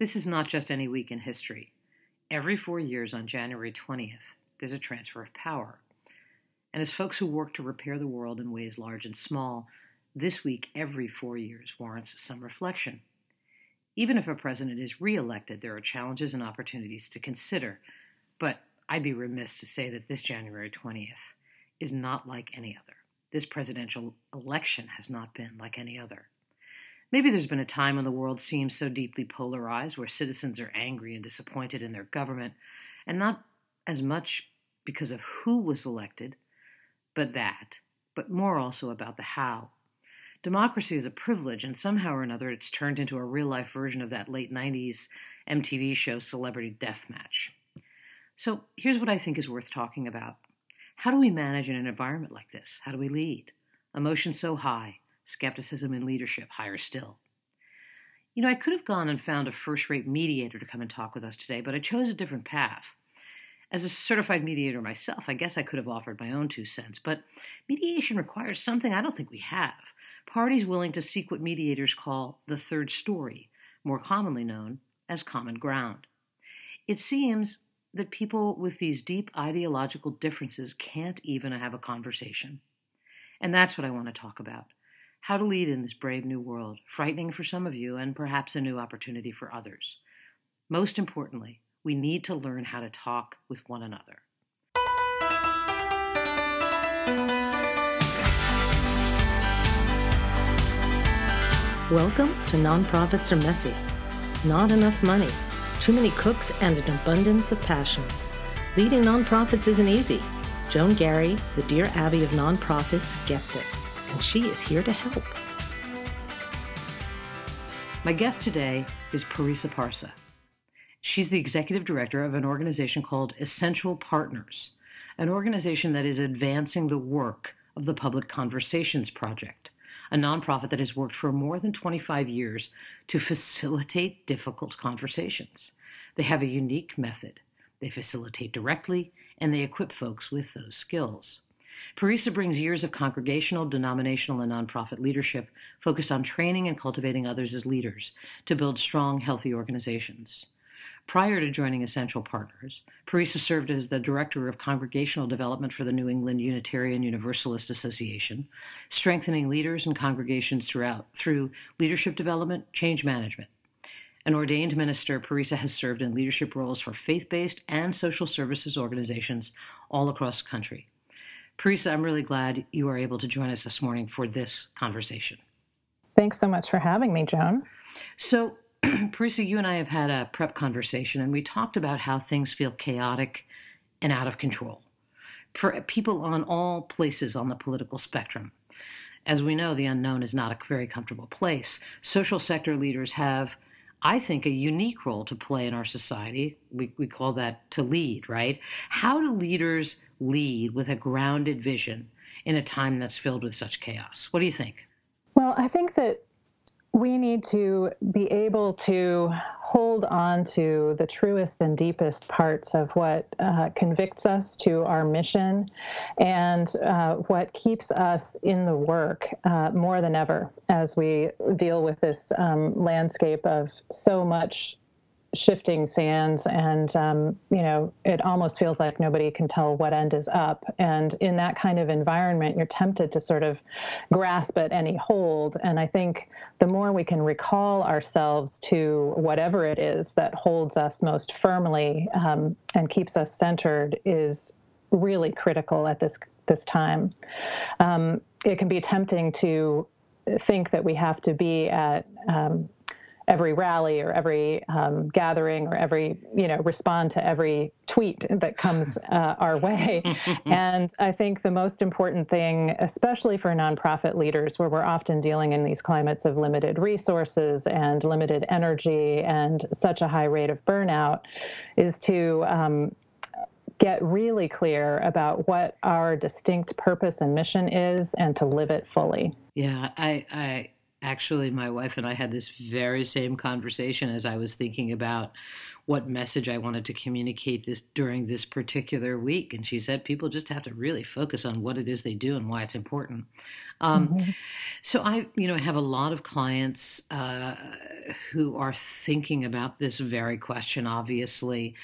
This is not just any week in history. Every four years on January 20th, there's a transfer of power. And as folks who work to repair the world in ways large and small, this week every four years warrants some reflection. Even if a president is reelected, there are challenges and opportunities to consider. But I'd be remiss to say that this January 20th is not like any other. This presidential election has not been like any other. Maybe there's been a time when the world seems so deeply polarized where citizens are angry and disappointed in their government, and not as much because of who was elected, but that, but more also about the how. Democracy is a privilege, and somehow or another it's turned into a real life version of that late 90s MTV show Celebrity Deathmatch. So here's what I think is worth talking about. How do we manage in an environment like this? How do we lead? Emotion so high, skepticism in leadership higher still. You know, I could have gone and found a first rate mediator to come and talk with us today, but I chose a different path. As a certified mediator myself, I guess I could have offered my own two cents, but mediation requires something I don't think we have parties willing to seek what mediators call the third story, more commonly known as common ground. It seems that people with these deep ideological differences can't even have a conversation. And that's what I want to talk about how to lead in this brave new world, frightening for some of you and perhaps a new opportunity for others. Most importantly, we need to learn how to talk with one another. Welcome to Nonprofits Are Messy. Not enough money, too many cooks, and an abundance of passion. Leading nonprofits isn't easy. Joan Garry, the Dear Abby of nonprofits, gets it and she is here to help. My guest today is Parisa Parsa. She's the executive director of an organization called Essential Partners, an organization that is advancing the work of the Public Conversations Project, a nonprofit that has worked for more than 25 years to facilitate difficult conversations. They have a unique method. They facilitate directly and they equip folks with those skills. Parisa brings years of congregational, denominational, and nonprofit leadership focused on training and cultivating others as leaders to build strong, healthy organizations. Prior to joining Essential Partners, Parisa served as the Director of Congregational Development for the New England Unitarian Universalist Association, strengthening leaders and congregations throughout through leadership development, change management. An ordained minister, Parisa has served in leadership roles for faith based and social services organizations all across the country. Parisa, I'm really glad you are able to join us this morning for this conversation. Thanks so much for having me, Joan. So, Parisa, you and I have had a prep conversation, and we talked about how things feel chaotic and out of control for people on all places on the political spectrum. As we know, the unknown is not a very comfortable place. Social sector leaders have, I think, a unique role to play in our society. We, we call that to lead, right? How do leaders lead with a grounded vision in a time that's filled with such chaos? What do you think? Well, I think that we need to be able to hold on to the truest and deepest parts of what uh, convicts us to our mission and uh, what keeps us in the work uh, more than ever as we deal with this um, landscape of so much shifting sands and um, you know it almost feels like nobody can tell what end is up. And in that kind of environment you're tempted to sort of grasp at any hold. And i think the more we can recall ourselves to whatever it is that holds us most firmly um, and keeps us centered is really critical at this this time. Um, it can be tempting to think that we have to be at um, every rally or every um, gathering or every you know respond to every tweet that comes uh, our way. And i think the most important thing especially for nonprofit leaders where we're often dealing in these climates of limited resources and limited energy and such a high rate of burnout is to um, get really clear about what our distinct purpose and mission is and to live it fully. Yeah i i actually, my wife and I had this very same conversation as I was thinking about what message I wanted to communicate this during this particular week. And she said people just have to really focus on what it is they do and why it's important. Um, mm-hmm. So I, you know, have a lot of clients uh, who are thinking about this very question, obviously,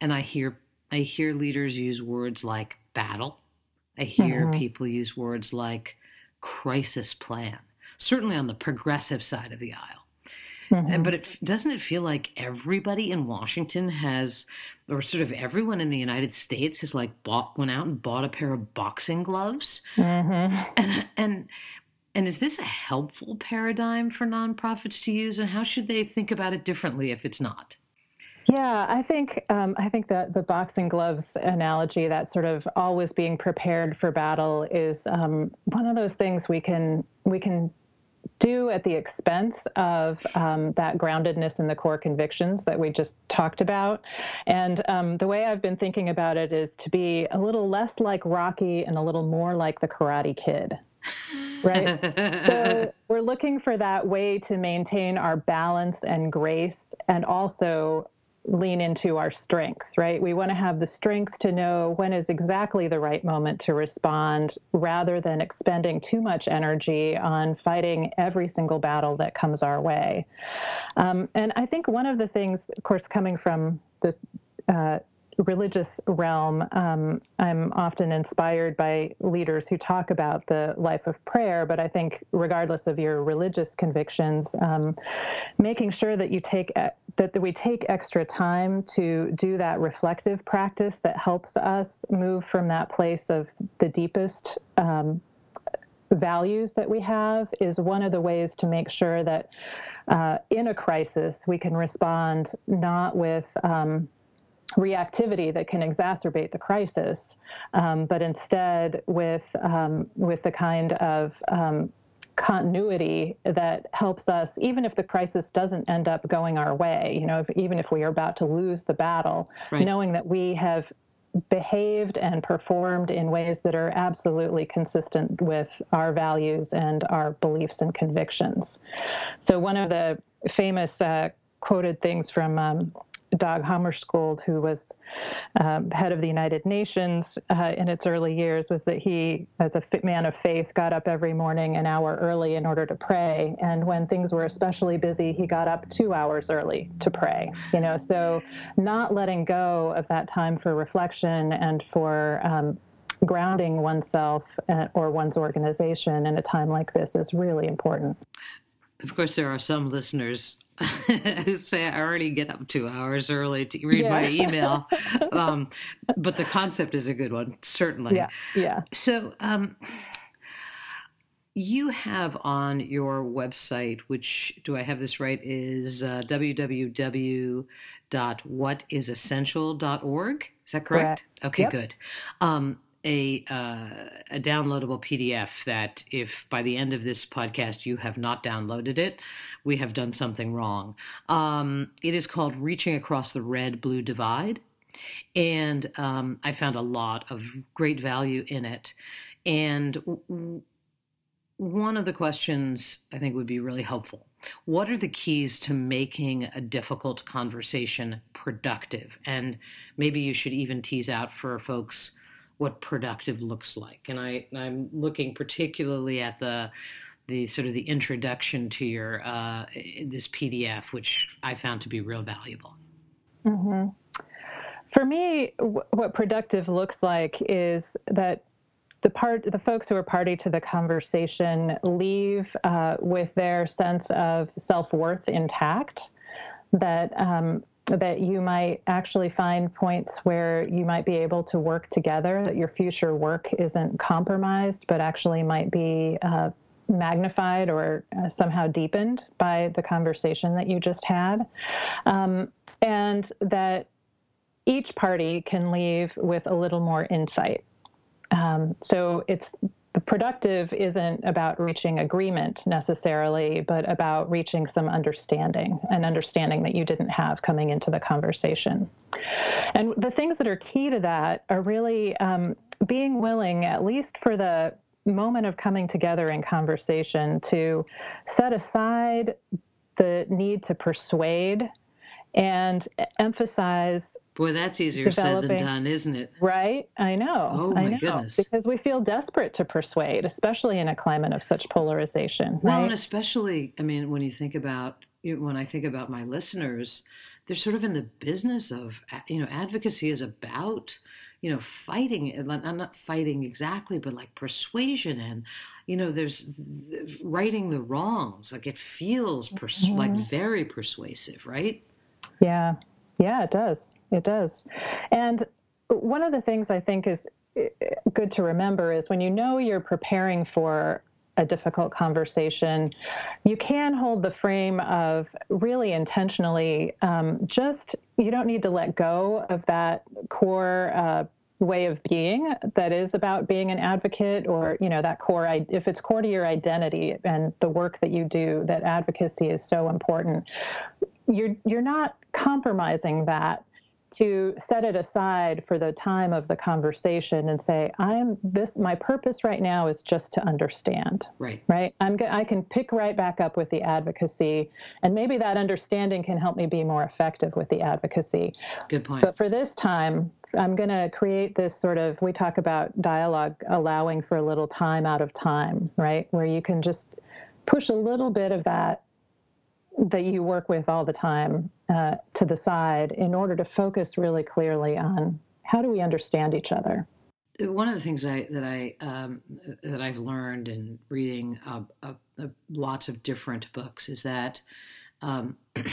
and I hear I hear leaders use words like battle. I hear mm-hmm. people use words like crisis plan. Certainly on the progressive side of the aisle. Mm-hmm. But it doesn't it feel like everybody in Washington has, or sort of everyone in the United States has like bought went out and bought a pair of boxing gloves, mm-hmm. and and and is this a helpful paradigm for nonprofits to use, and how should they think about it differently if it's not? Yeah, I think um, I think that the boxing gloves analogy, that sort of always being prepared for battle, is um, one of those things we can we can do at the expense of um, that groundedness in the core convictions that we just talked about. And um, the way I've been thinking about it is to be a little less like Rocky and a little more like the Karate Kid. Right. so we're looking for that way to maintain our balance and grace and also lean into our strength, right? We want to have the strength to know when is exactly the right moment to respond rather than expending too much energy on fighting every single battle that comes our way. Um, and I think one of the things, of course, coming from this uh, religious realm, um, I'm often inspired by leaders who talk about the life of prayer. But I think, regardless of your religious convictions, um, making sure that you take that we take extra time to do that reflective practice that helps us move from that place of the deepest. Um, values that we have is one of the ways to make sure that uh, in a crisis we can respond not with um, reactivity that can exacerbate the crisis, um, but instead with um, with the kind of um, continuity that helps us, even if the crisis doesn't end up going our way. You know, if, even if we are about to lose the battle, right. knowing that we have behaved and performed in ways that are absolutely consistent with our values and our beliefs and convictions. So one of the famous uh, quoted things from um, Dag Hammarskjöld, who was um, head of the United Nations uh, in its early years, was that he, as a man of faith, got up every morning an hour early in order to pray. And when things were especially busy, he got up two hours early to pray. You know, so not letting go of that time for reflection and for um, grounding oneself uh, or one's organization in a time like this is really important. Of course, there are some listeners say I already get up two hours early to read yeah. my email. um, but the concept is a good one, certainly. Yeah. Yeah. So, um, you have on your website, which do I have this right? Is uh, www.whatisessential.org. Is that correct? correct. Okay, yep. good. Um, a, uh, a downloadable PDF that if by the end of this podcast you have not downloaded it, we have done something wrong. Um, it is called Reaching Across the Red Blue Divide. And um, I found a lot of great value in it. And w- one of the questions I think would be really helpful. What are the keys to making a difficult conversation productive? And maybe you should even tease out for folks what productive looks like. And I, I'm looking particularly at the the sort of the introduction to your uh, this PDF, which I found to be real valuable. Mm-hmm. For me, w- what productive looks like is that the part the folks who are party to the conversation leave uh, with their sense of self worth intact. That um, that you might actually find points where you might be able to work together, that your future work isn't compromised, but actually might be uh, magnified or uh, somehow deepened by the conversation that you just had. Um, and that each party can leave with a little more insight. Um, so it's productive isn't about reaching agreement necessarily, but about reaching some understanding, an understanding that you didn't have coming into the conversation. And the things that are key to that are really um, being willing, at least for the moment of coming together in conversation to set aside the need to persuade and emphasize boy that's easier said than done isn't it? Right? I know. Oh my I know, goodness. Because we feel desperate to persuade especially in a climate of such polarization well right? and especially i mean when you think about when i think about my listeners they're sort of in the business of you know advocacy is about you know fighting i'm not fighting exactly but like persuasion and you know there's righting the wrongs. Like it feels pers- mm-hmm. like very persuasive right yeah, yeah, it does. It does. And one of the things I think is eh, good to remember is when you know you're preparing for a difficult conversation, you can hold the frame of really intentionally um, just, you don't need to let go of that core uh, way of being that is about being an advocate or you know that core if it's core to your identity and the work that you do that advocacy is so important you're you're not compromising that to set it aside for the time of the conversation and say i'm this my purpose right now is just to understand. Right. Right? I'm i can pick right back up with the advocacy and maybe that understanding can help me be more effective with the advocacy. Good point. But for this time i'm going to create this sort of we talk about dialogue allowing for a little time out of time right? Where you can just push a little bit of that that you work with all the time uh, to the side in order to focus really clearly on how do we understand each other. One of the things I, that I um, that I've learned in reading uh, uh, lots of different books is that um,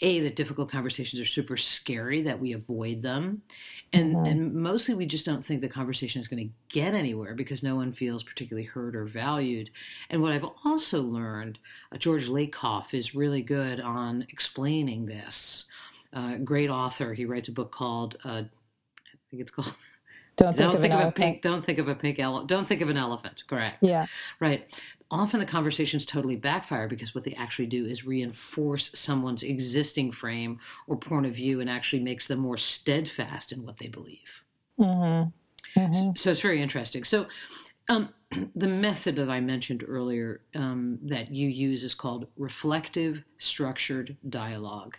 a that difficult conversations are super scary that we avoid them. And mm-hmm. and mostly we just don't think the conversation is going to get anywhere because no one feels particularly heard or valued. And what i've also learned uh, george lakoff is really good on explaining this. Uh, great author. He writes a book called uh, i think it's called don't think, don't of, think of, a pink. Don't think of a pink elephant. Don't think of an elephant. Correct. Yeah. Right. Often the conversations totally backfire because what they actually do is reinforce someone's existing frame or point of view and actually makes them more steadfast in what they believe. Mm-hmm. Mm-hmm. So it's very interesting. So um, the method that I mentioned earlier um, that you use is called reflective structured dialogue.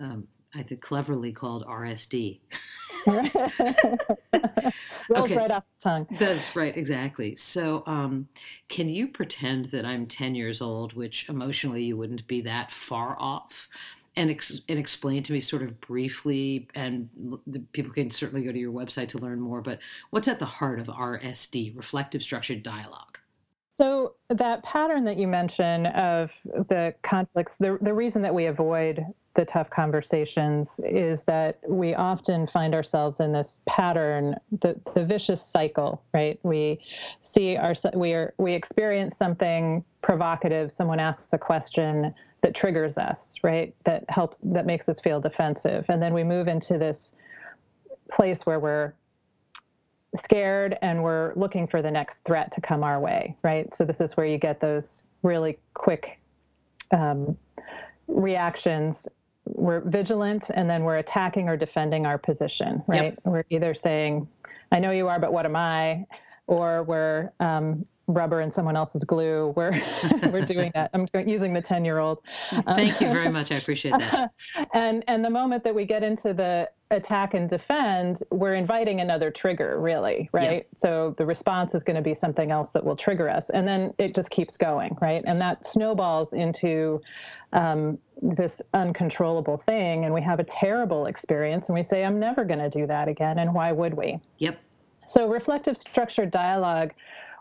Um, I think cleverly called RSD. Rolls okay. right off the tongue. That's right, exactly. So, um, can you pretend that I'm 10 years old, which emotionally you wouldn't be that far off? And, ex- and explain to me sort of briefly, and people can certainly go to your website to learn more, but what's at the heart of RSD, reflective structured dialogue? So that pattern that you mentioned of the conflicts, the, the reason that we avoid the tough conversations is that we often find ourselves in this pattern, the, the vicious cycle, right? We see our, we are, we experience something provocative. Someone asks a question that triggers us, right? That helps, that makes us feel defensive. And then we move into this place where we're scared and we're looking for the next threat to come our way, right? So this is where you get those really quick um, reactions. We're vigilant and then we're attacking or defending our position, right? Yep. We're either saying, I know you are, but what am I? Or we're um, rubber and someone else's glue. We're we're doing that. I'm using the 10 year old. Thank you very much. I appreciate that. and and the moment that we get into the attack and defend, we're inviting another trigger, really, right? Yeah. So the response is going to be something else that will trigger us, and then it just keeps going, right? And that snowballs into um, this uncontrollable thing, and we have a terrible experience, and we say, "I'm never going to do that again," and why would we? Yep. So reflective structured dialogue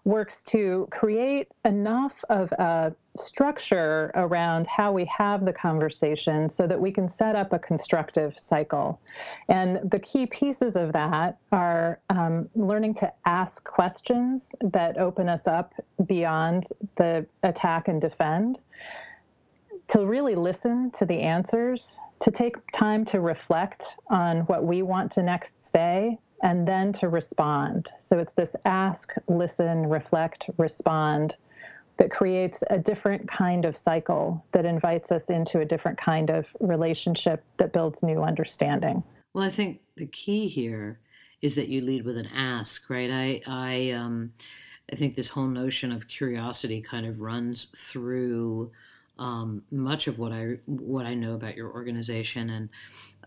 works to create enough of a structure around how we have the conversation so that we can set up a constructive cycle. And the key pieces of that are um, learning to ask questions that open us up beyond the attack and defend, to really listen to the answers, to take time to reflect on what we want to next say and then to respond. So it's this ask, listen, reflect, respond that creates a different kind of cycle that invites us into a different kind of relationship that builds new understanding. Well, I think the key here is that you lead with an ask, right? I I um, I think this whole notion of curiosity kind of runs through um, much of what I what I know about your organization. And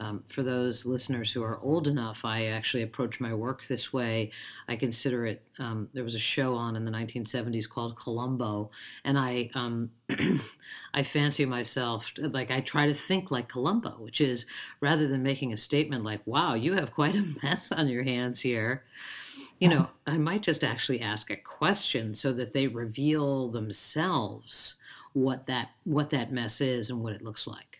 um, for those listeners who are old enough, I actually approach my work this way. I consider it. Um, there was a show on in the 1970s called Columbo, and I um, I fancy myself like I try to think like Columbo, which is rather than making a statement like "Wow, you have quite a mess on your hands here." You know, I might just actually ask a question so that they reveal themselves what that what that mess is and what it looks like.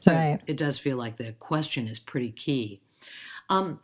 So right. it does feel like the question is pretty key. Um,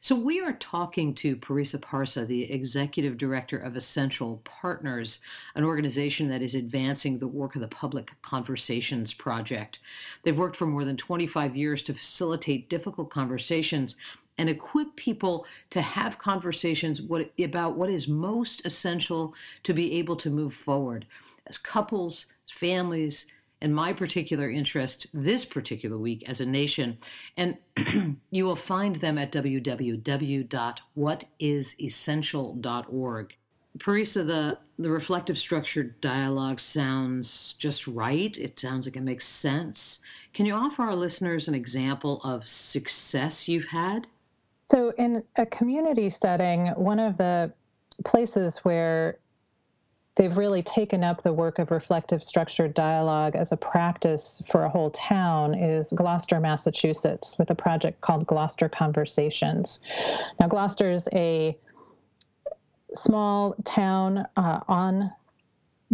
so we are talking to Parisa Parsa, the executive director of Essential Partners, an organization that is advancing the work of the Public Conversations Project. They've worked for more than 25 years to facilitate difficult conversations and equip people to have conversations what, about what is most essential to be able to move forward as couples, families, and my particular interest this particular week as a nation. And you will find them at www.whatisessential.org. Parisa, the, the reflective structured dialogue sounds just right. It sounds like it makes sense. Can you offer our listeners an example of success you've had? So, in a community setting, one of the places where they've really taken up the work of reflective structured dialogue as a practice for a whole town is Gloucester, Massachusetts, with a project called Gloucester Conversations. Now, Gloucester is a small town uh, on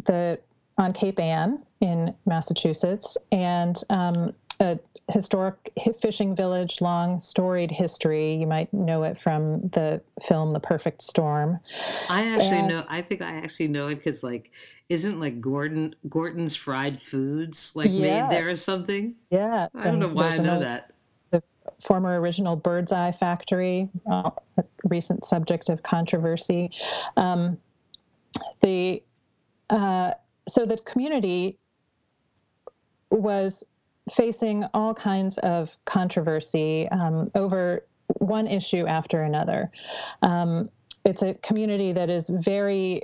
the on Cape Ann in Massachusetts, and um, a historic fishing village, long storied history. You might know it from the film The Perfect Storm. I actually and, know. I think I actually know it because like, isn't like Gorton Gorton's Fried Foods like yes. made there or something? Yes. I don't know why I know that. The former original Bird's Eye Factory, uh, a recent subject of controversy. Um, the uh, so the community was facing all kinds of controversy um, over one issue after another. Um, it's a community that is very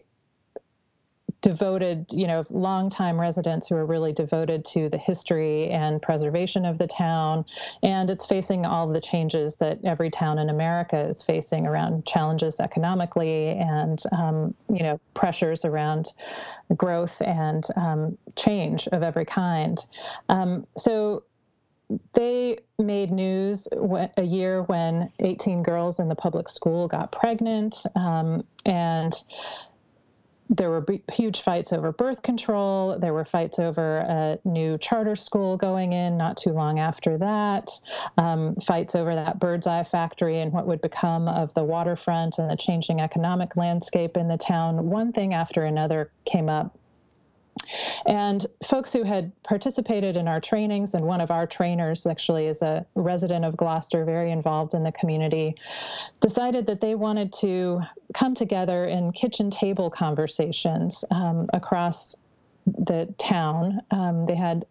devoted, you know, longtime residents who are really devoted to the history and preservation of the town. And it's facing all the changes that every town in America is facing around challenges economically and, um, you know, pressures around growth and um, change of every kind. Um, so they made news a year when 18 girls in the public school got pregnant um, and there were huge fights over birth control. There were fights over a new charter school going in not too long after that. Um, fights over that bird's eye factory and what would become of the waterfront and the changing economic landscape in the town. One thing after another came up and folks who had participated in our trainings, and one of our trainers actually is a resident of Gloucester, very involved in the community, decided that they wanted to come together in kitchen table conversations um, across the town. Um, they had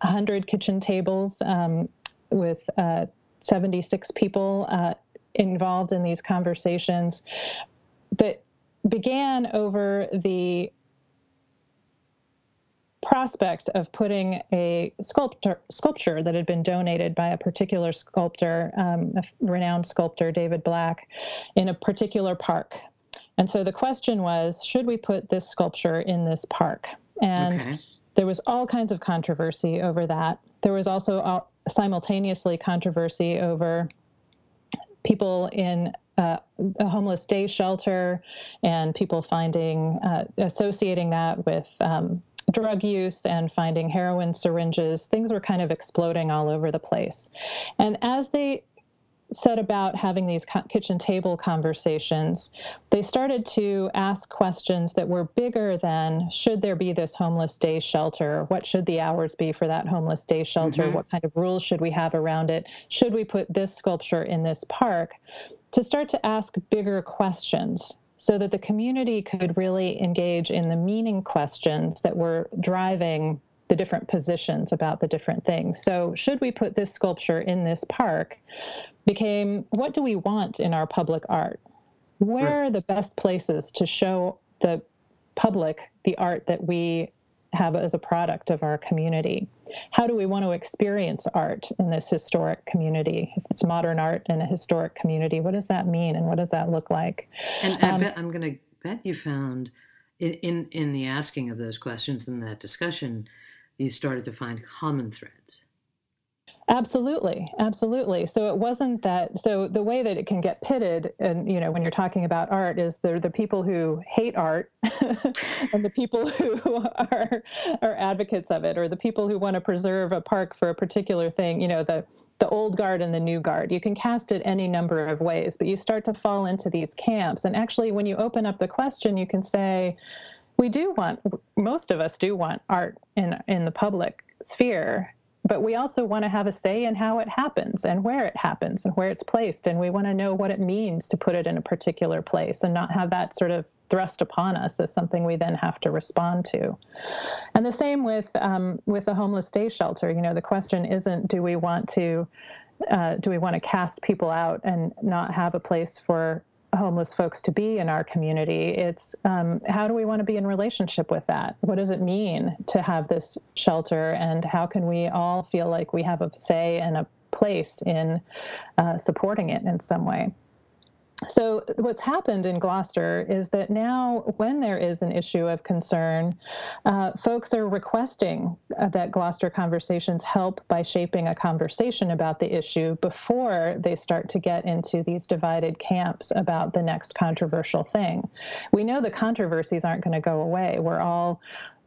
100 kitchen tables um, with uh, 76 people uh, involved in these conversations that began over the prospect of putting a sculptor sculpture that had been donated by a particular sculptor, um, a renowned sculptor, David Black, in a particular park. And so the question was, should we put this sculpture in this park? And okay. there was all kinds of controversy over that. There was also simultaneously controversy over people in uh, a homeless day shelter and people finding uh, associating that with um, drug use and finding heroin syringes. Things were kind of exploding all over the place. And as they set about having these kitchen table conversations, they started to ask questions that were bigger than should there be this homeless day shelter? What should the hours be for that homeless day shelter? Mm-hmm. What kind of rules should we have around it? Should we put this sculpture in this park? To start to ask bigger questions so that the community could really engage in the meaning questions that were driving the different positions about the different things. So, should we put this sculpture in this park? Became what do we want in our public art? Where are the best places to show the public the art that we have as a product of our community? How do we want to experience art in this historic community? If it's modern art in a historic community, what does that mean and what does that look like? And um, I bet, I'm going to bet you found in, in, in the asking of those questions in that discussion, you started to find common threads. Absolutely, absolutely. So it wasn't that. So the way that it can get pitted, and you know, when you're talking about art, is there the people who hate art, and the people who are are advocates of it, or the people who want to preserve a park for a particular thing. You know, the the old guard and the new guard. You can cast it any number of ways, but you start to fall into these camps. And actually, when you open up the question, you can say, we do want most of us do want art in in the public sphere but we also want to have a say in how it happens and where it happens and where it's placed. And we want to know what it means to put it in a particular place and not have that sort of thrust upon us as something we then have to respond to. And the same with um, with the homeless day shelter. You know the question isn't do we want to uh, do we want to cast people out and not have a place for homeless folks to be in our community. It's um, how do we want to be in relationship with that? What does it mean to have this shelter, and how can we all feel like we have a say and a place in uh, supporting it in some way? So, what's happened in Gloucester is that now, when there is an issue of concern, uh, folks are requesting uh, that Gloucester Conversations help by shaping a conversation about the issue before they start to get into these divided camps about the next controversial thing. We know the controversies aren't going to go away. We're all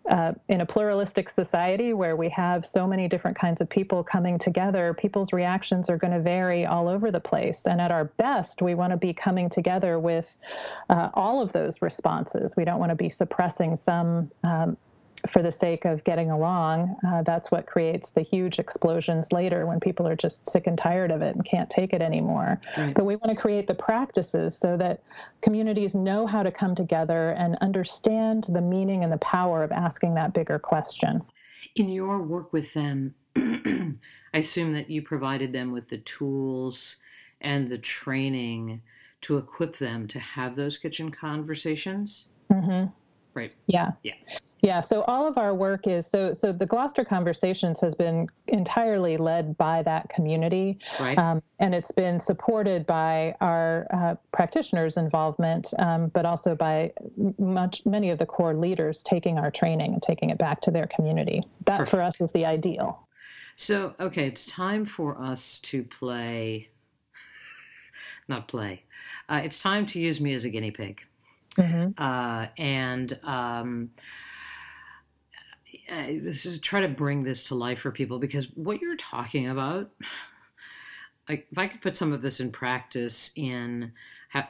uh, in a pluralistic society where we have so many different kinds of people coming together, people's reactions are going to vary all over the place. And at our best, we want to be coming together with uh, all of those responses. We don't want to be suppressing some um, for the sake of getting along, uh, that's what creates the huge explosions later when people are just sick and tired of it and can't take it anymore. Right. But we want to create the practices so that communities know how to come together and understand the meaning and the power of asking that bigger question. In your work with them, I assume that you provided them with the tools and the training to equip them to have those kitchen conversations. Mm-hmm. Right. Yeah. Yeah. Yeah, so all of our work is so so the Gloucester Conversations has been entirely led by that community, right. um, and it's been supported by our uh, practitioners' involvement, um, but also by much many of the core leaders taking our training and taking it back to their community. That Perfect. for us is the ideal. So okay, it's time for us to play. Not play. Uh, it's time to use me as a guinea pig. Mm-hmm. Uh, and um, I try to bring this to life for people because what you're talking about, like if I could put some of this in practice in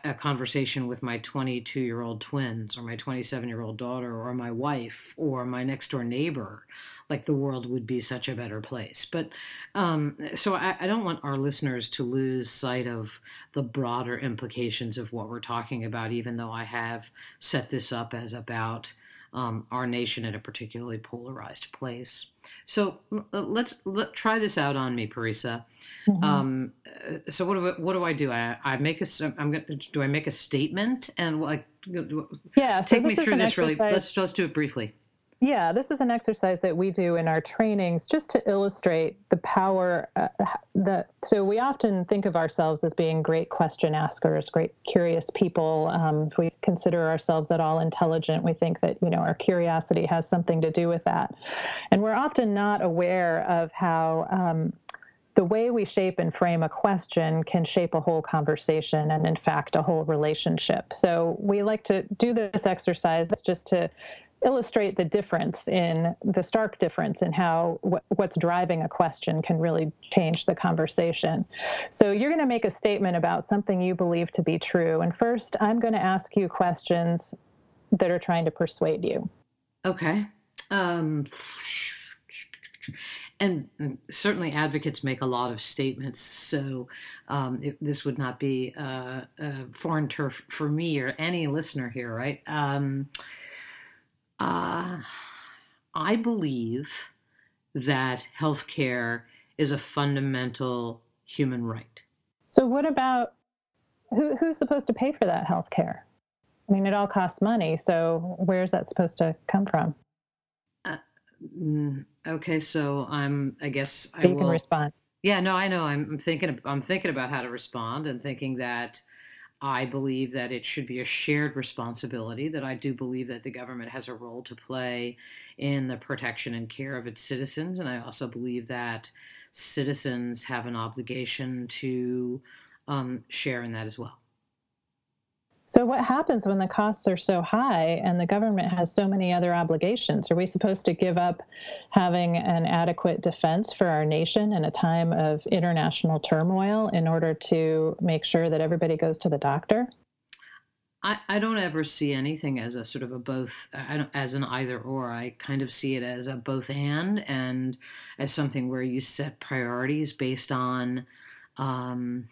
a conversation with my 22 year old twins or my 27 year old daughter or my wife or my next door neighbor, like the world would be such a better place. But um, so I, I don't want our listeners to lose sight of the broader implications of what we're talking about, even though I have set this up as about um, our nation in a particularly polarized place. So uh, let's let try this out on me, Parisa. Mm-hmm. Um, uh, so what do I, what do I do? I, I make a I'm going to do I make a statement and like yeah take so me through this exercise. really. Let's let's do it briefly. Yeah, this is an exercise that we do in our trainings just to illustrate the power uh, that. So we often think of ourselves as being great question askers, great curious people. Um, we consider ourselves at all intelligent, we think that you know our curiosity has something to do with that, and we're often not aware of how. Um, the way we shape and frame a question can shape a whole conversation and, in fact, a whole relationship. So, we like to do this exercise just to illustrate the difference in the stark difference in how what's driving a question can really change the conversation. So you're going to make a statement about something you believe to be true. And first, I'm going to ask you questions that are trying to persuade you. Okay. Um, and certainly advocates make a lot of statements, so um, it, this would not be uh, foreign turf for me or any listener here, right? Um, uh, I believe that healthcare is a fundamental human right. So, what about who, who's supposed to pay for that health care? I mean, it all costs money. So, where's that supposed to come from? Uh, mm, okay, so I'm. I guess I you will, can respond. Yeah, no, I know. I'm thinking. I'm thinking about how to respond, and thinking that I believe that it should be a shared responsibility. That I do believe that the government has a role to play in the protection and care of its citizens, and I also believe that citizens have an obligation to um, share in that as well. So, what happens when the costs are so high and the government has so many other obligations? Are we supposed to give up having an adequate defense for our nation in a time of international turmoil in order to make sure that everybody goes to the doctor? I, I don't ever see anything as a sort of a both as an either or. I kind of see it as a both and and as something where you set priorities based on um,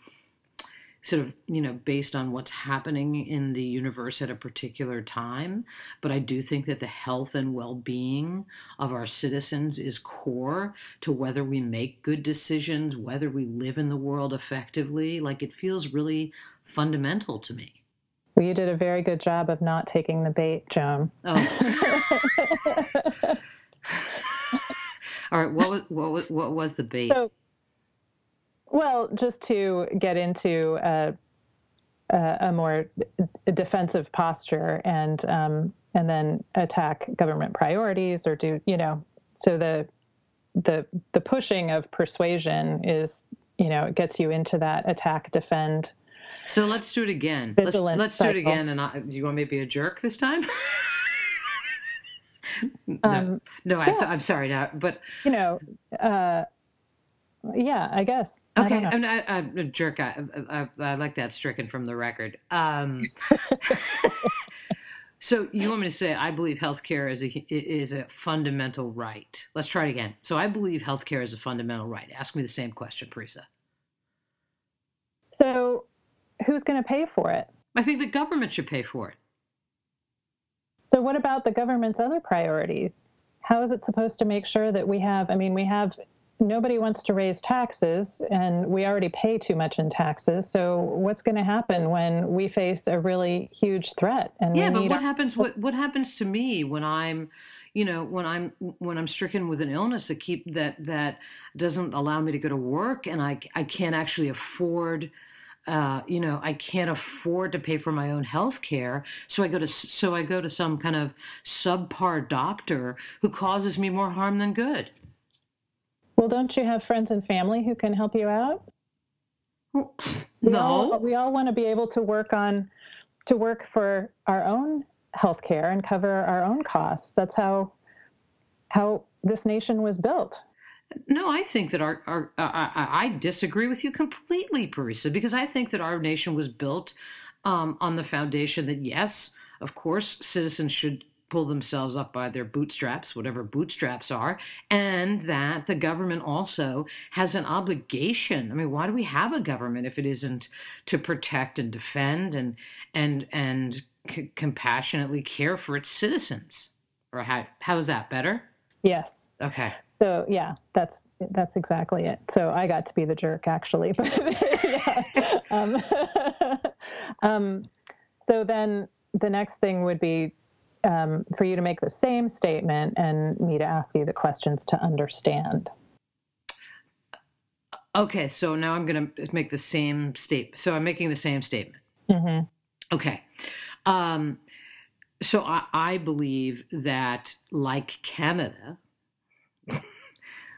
sort of you know based on what's happening in the universe at a particular time but i do think that the health and well-being of our citizens is core to whether we make good decisions whether we live in the world effectively like it feels really fundamental to me well, you did a very good job of not taking the bait, Joan. Oh. All right. What was what was, what was the bait? So, well, just to get into a, more defensive posture and um, and then attack government priorities or do you know so the the the pushing of persuasion is you know it gets you into that attack defend so let's do it again. Let's, let's do it again. And I, you want me to be a jerk this time? no, um, no, I'm, I'm, sorry now, but you know, uh, yeah, I guess. Okay, I am not I'm a jerk. I, I, I, like that stricken from the record. Um, so you want me to say I believe healthcare is a is a fundamental right? Let's try it again. So I believe healthcare is a fundamental right. Ask me the same question, Parisa. So who's going to pay for it? I think the government should pay for it. So, what about the government's other priorities? How is it supposed to make sure that we have? I mean, we have nobody wants to raise taxes, and we already pay too much in taxes. So, what's going to happen when we face a really huge threat? And yeah, but what our- happens? What what happens to me when I'm you know when i'm when i'm stricken with an illness that keep that that doesn't allow me to go to work and i i can't actually afford uh, you know, I can't afford to pay for my own health care, so I go to so I go to some kind of subpar doctor who causes me more harm than good. Well, don't you have friends and family who can help you out? Well, we no. All, we all want to be able to work on to work for our own health care and cover our own costs. That's how how this nation was built. No, I think that our, our uh, I, I, disagree with you completely, Parisa, because I think that our nation was built um, on the foundation that yes, of course, citizens should pull themselves up by their bootstraps, whatever bootstraps are, and that the government also has an obligation. I mean, why do we have a government if it isn't to protect and defend and and and c- compassionately care for its citizens? Or how how is that better? Yes. Okay. So yeah, that's that's exactly it. So I got to be the jerk actually, but yeah. um, um, so then the next thing would be um, for you to make the same statement and me to ask you the questions to understand. Okay, so now I'm going to make the same statement. So I'm making the same statement. Mm-hmm. Okay. Um, so I, I believe that, like Canada,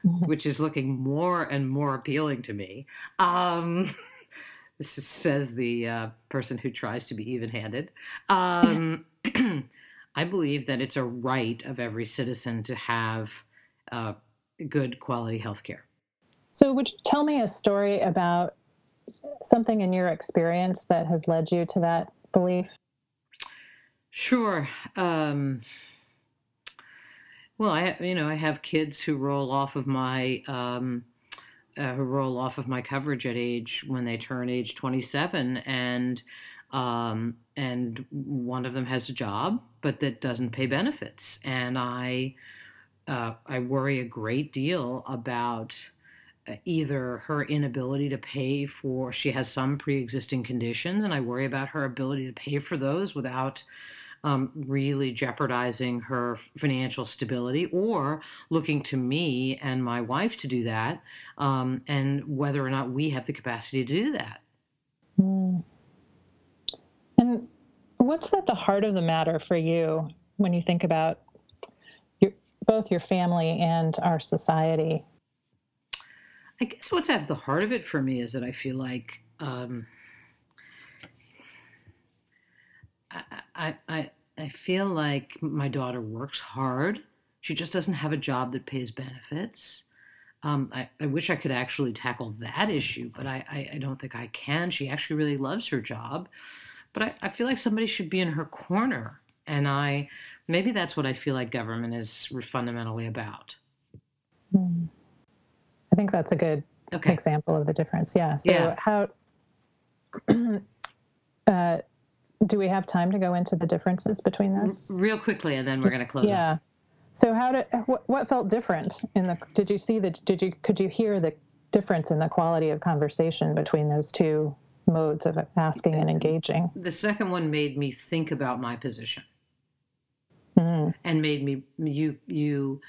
which is looking more and more appealing to me. Um, this is, says the uh, person who tries to be even handed. Um, I believe that it's a right of every citizen to have uh, good quality health care. So, would you tell me a story about something in your experience that has led you to that belief? Sure. Um, well, I you know I have kids who roll off of my um, uh, who roll off of my coverage at age when they turn age 27, and um, and one of them has a job, but that doesn't pay benefits, and I uh, I worry a great deal about uh, either her inability to pay for she has some pre-existing conditions and i worry about her ability to pay for those without um, really jeopardizing her financial stability or looking to me and my wife to do that um, and whether or not we have the capacity to do that mm. What's at the heart of the matter for you when you think about your, both your family and our society I guess what's at the heart of it for me is that I feel like um, I, I, I feel like my daughter works hard. She just doesn't have a job that pays benefits. Um, I, I, wish I could actually tackle that issue, but I, I, I, don't think I can. She actually really loves her job, but I, I feel like somebody should be in her corner. And I maybe that's what I feel like government is fundamentally about. Mm. I think that's a good okay. example of the difference. Yeah. So yeah. how uh, do we have time to go into the differences between those? Real quickly, and then we're going to close. Yeah. Up. So how did what, what felt different in the? Did you see the? Did you could you hear the difference in the quality of conversation between those two modes of asking and engaging? The second one made me think about my position, mm. and made me you you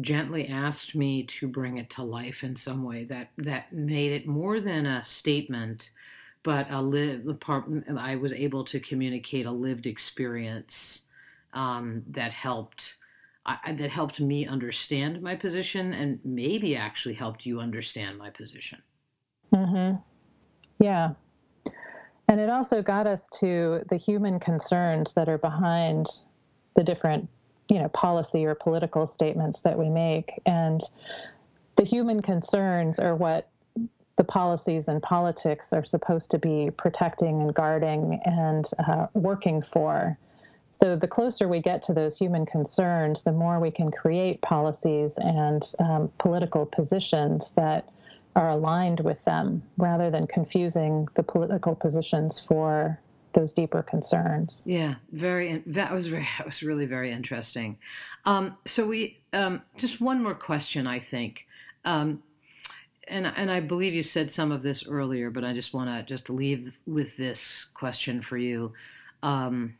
gently asked me to bring it to life in some way that that made it more than a statement but a live i was able to communicate a lived experience um, that helped I, that helped me understand my position and maybe actually helped you understand my position mm-hmm. yeah and it also got us to the human concerns that are behind the different you know policy or political statements that we make. And the human concerns are what the policies and politics are supposed to be protecting and guarding and uh, working for. So the closer we get to those human concerns the more we can create policies and um, political positions that are aligned with them rather than confusing the political positions for those deeper concerns. Yeah, very. That was very. That was really very interesting. Um, so we um, just one more question, I think, um, and and I believe you said some of this earlier, but I just want to just leave with this question for you. Um,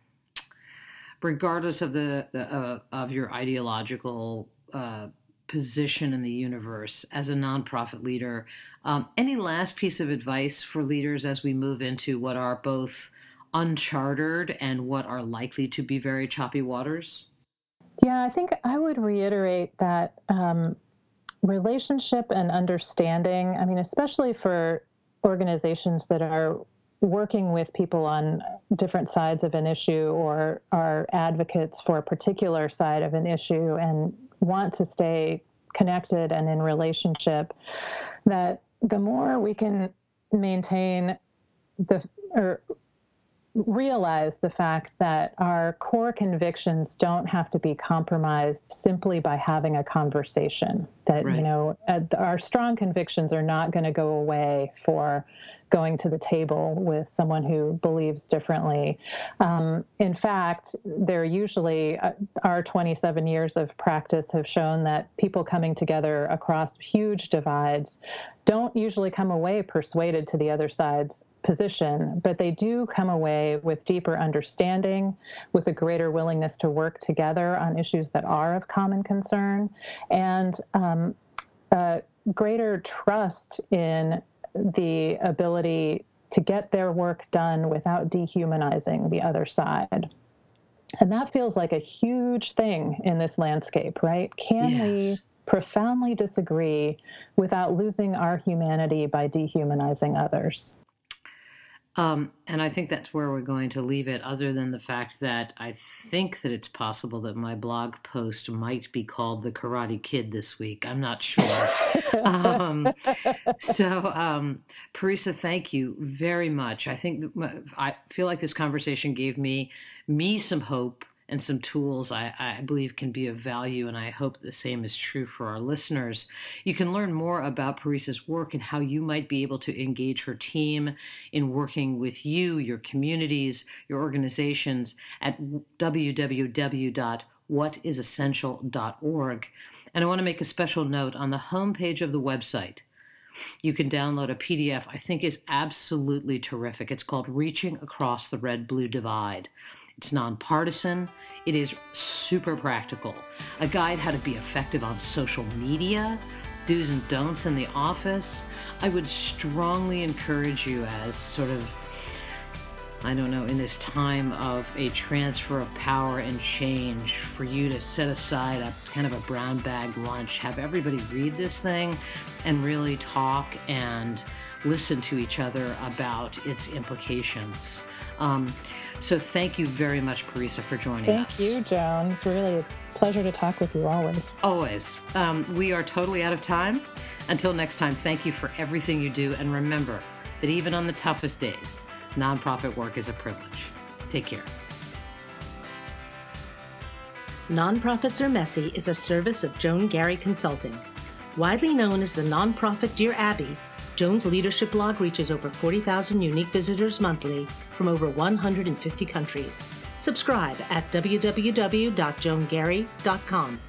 regardless of the, the uh, of your ideological uh, position in the universe as a nonprofit leader, um, any last piece of advice for leaders as we move into what are both uncharted and what are likely to be very choppy waters? Yeah, I think I would reiterate that um, relationship and understanding. I mean, especially for organizations that are working with people on different sides of an issue or are advocates for a particular side of an issue and want to stay connected and in relationship, that the more we can maintain the or realize the fact that our core convictions don't have to be compromised simply by having a conversation. That, right. you know, our strong convictions are not going to go away for going to the table with someone who believes differently. Um, in fact, they're usually, uh, our 27 years of practice have shown that people coming together across huge divides don't usually come away persuaded to the other side's position, but they do come away with deeper understanding, with a greater willingness to work together on issues that are of common concern, and um, greater trust in the ability to get their work done without dehumanizing the other side. And that feels like a huge thing in this landscape, right? Can yes. we profoundly disagree without losing our humanity by dehumanizing others? Um, and I think that's where we're going to leave it, other than the fact that I think that it's possible that my blog post might be called The Karate Kid this week. I'm not sure. um, so, um, Parisa, thank you very much. I think I feel like this conversation gave me me some hope and some tools I, I, believe can be of value, and I hope the same is true for our listeners. You can learn more about Parisa's work and how you might be able to engage her team in working with you, your communities, your organizations at www.whatisessential.org. And I want to make a special note on the homepage of the website. You can download a PDF I think is absolutely terrific. It's called Reaching Across the Red Blue Divide. It's nonpartisan. It is super practical. A guide how to be effective on social media, do's and don'ts in the office. I would strongly encourage you as sort of I don't know, in this time of a transfer of power and change, for you to set aside a kind of a brown bag lunch, have everybody read this thing and really talk and listen to each other about its implications. Um, so thank you very much, Parisa, for joining thank us. Thank you, Joan. It's really a pleasure to talk with you always. Always. Um, we are totally out of time. Until next time, thank you for everything you do. And remember that even on the toughest days, nonprofit work is a privilege. Take care. Nonprofits Are Messy is a service of Joan Garry Consulting. Widely known as the nonprofit Dear Abby, Joan's leadership blog reaches over 40,000 unique visitors monthly from over 150 countries. Subscribe at www.joangarry.com.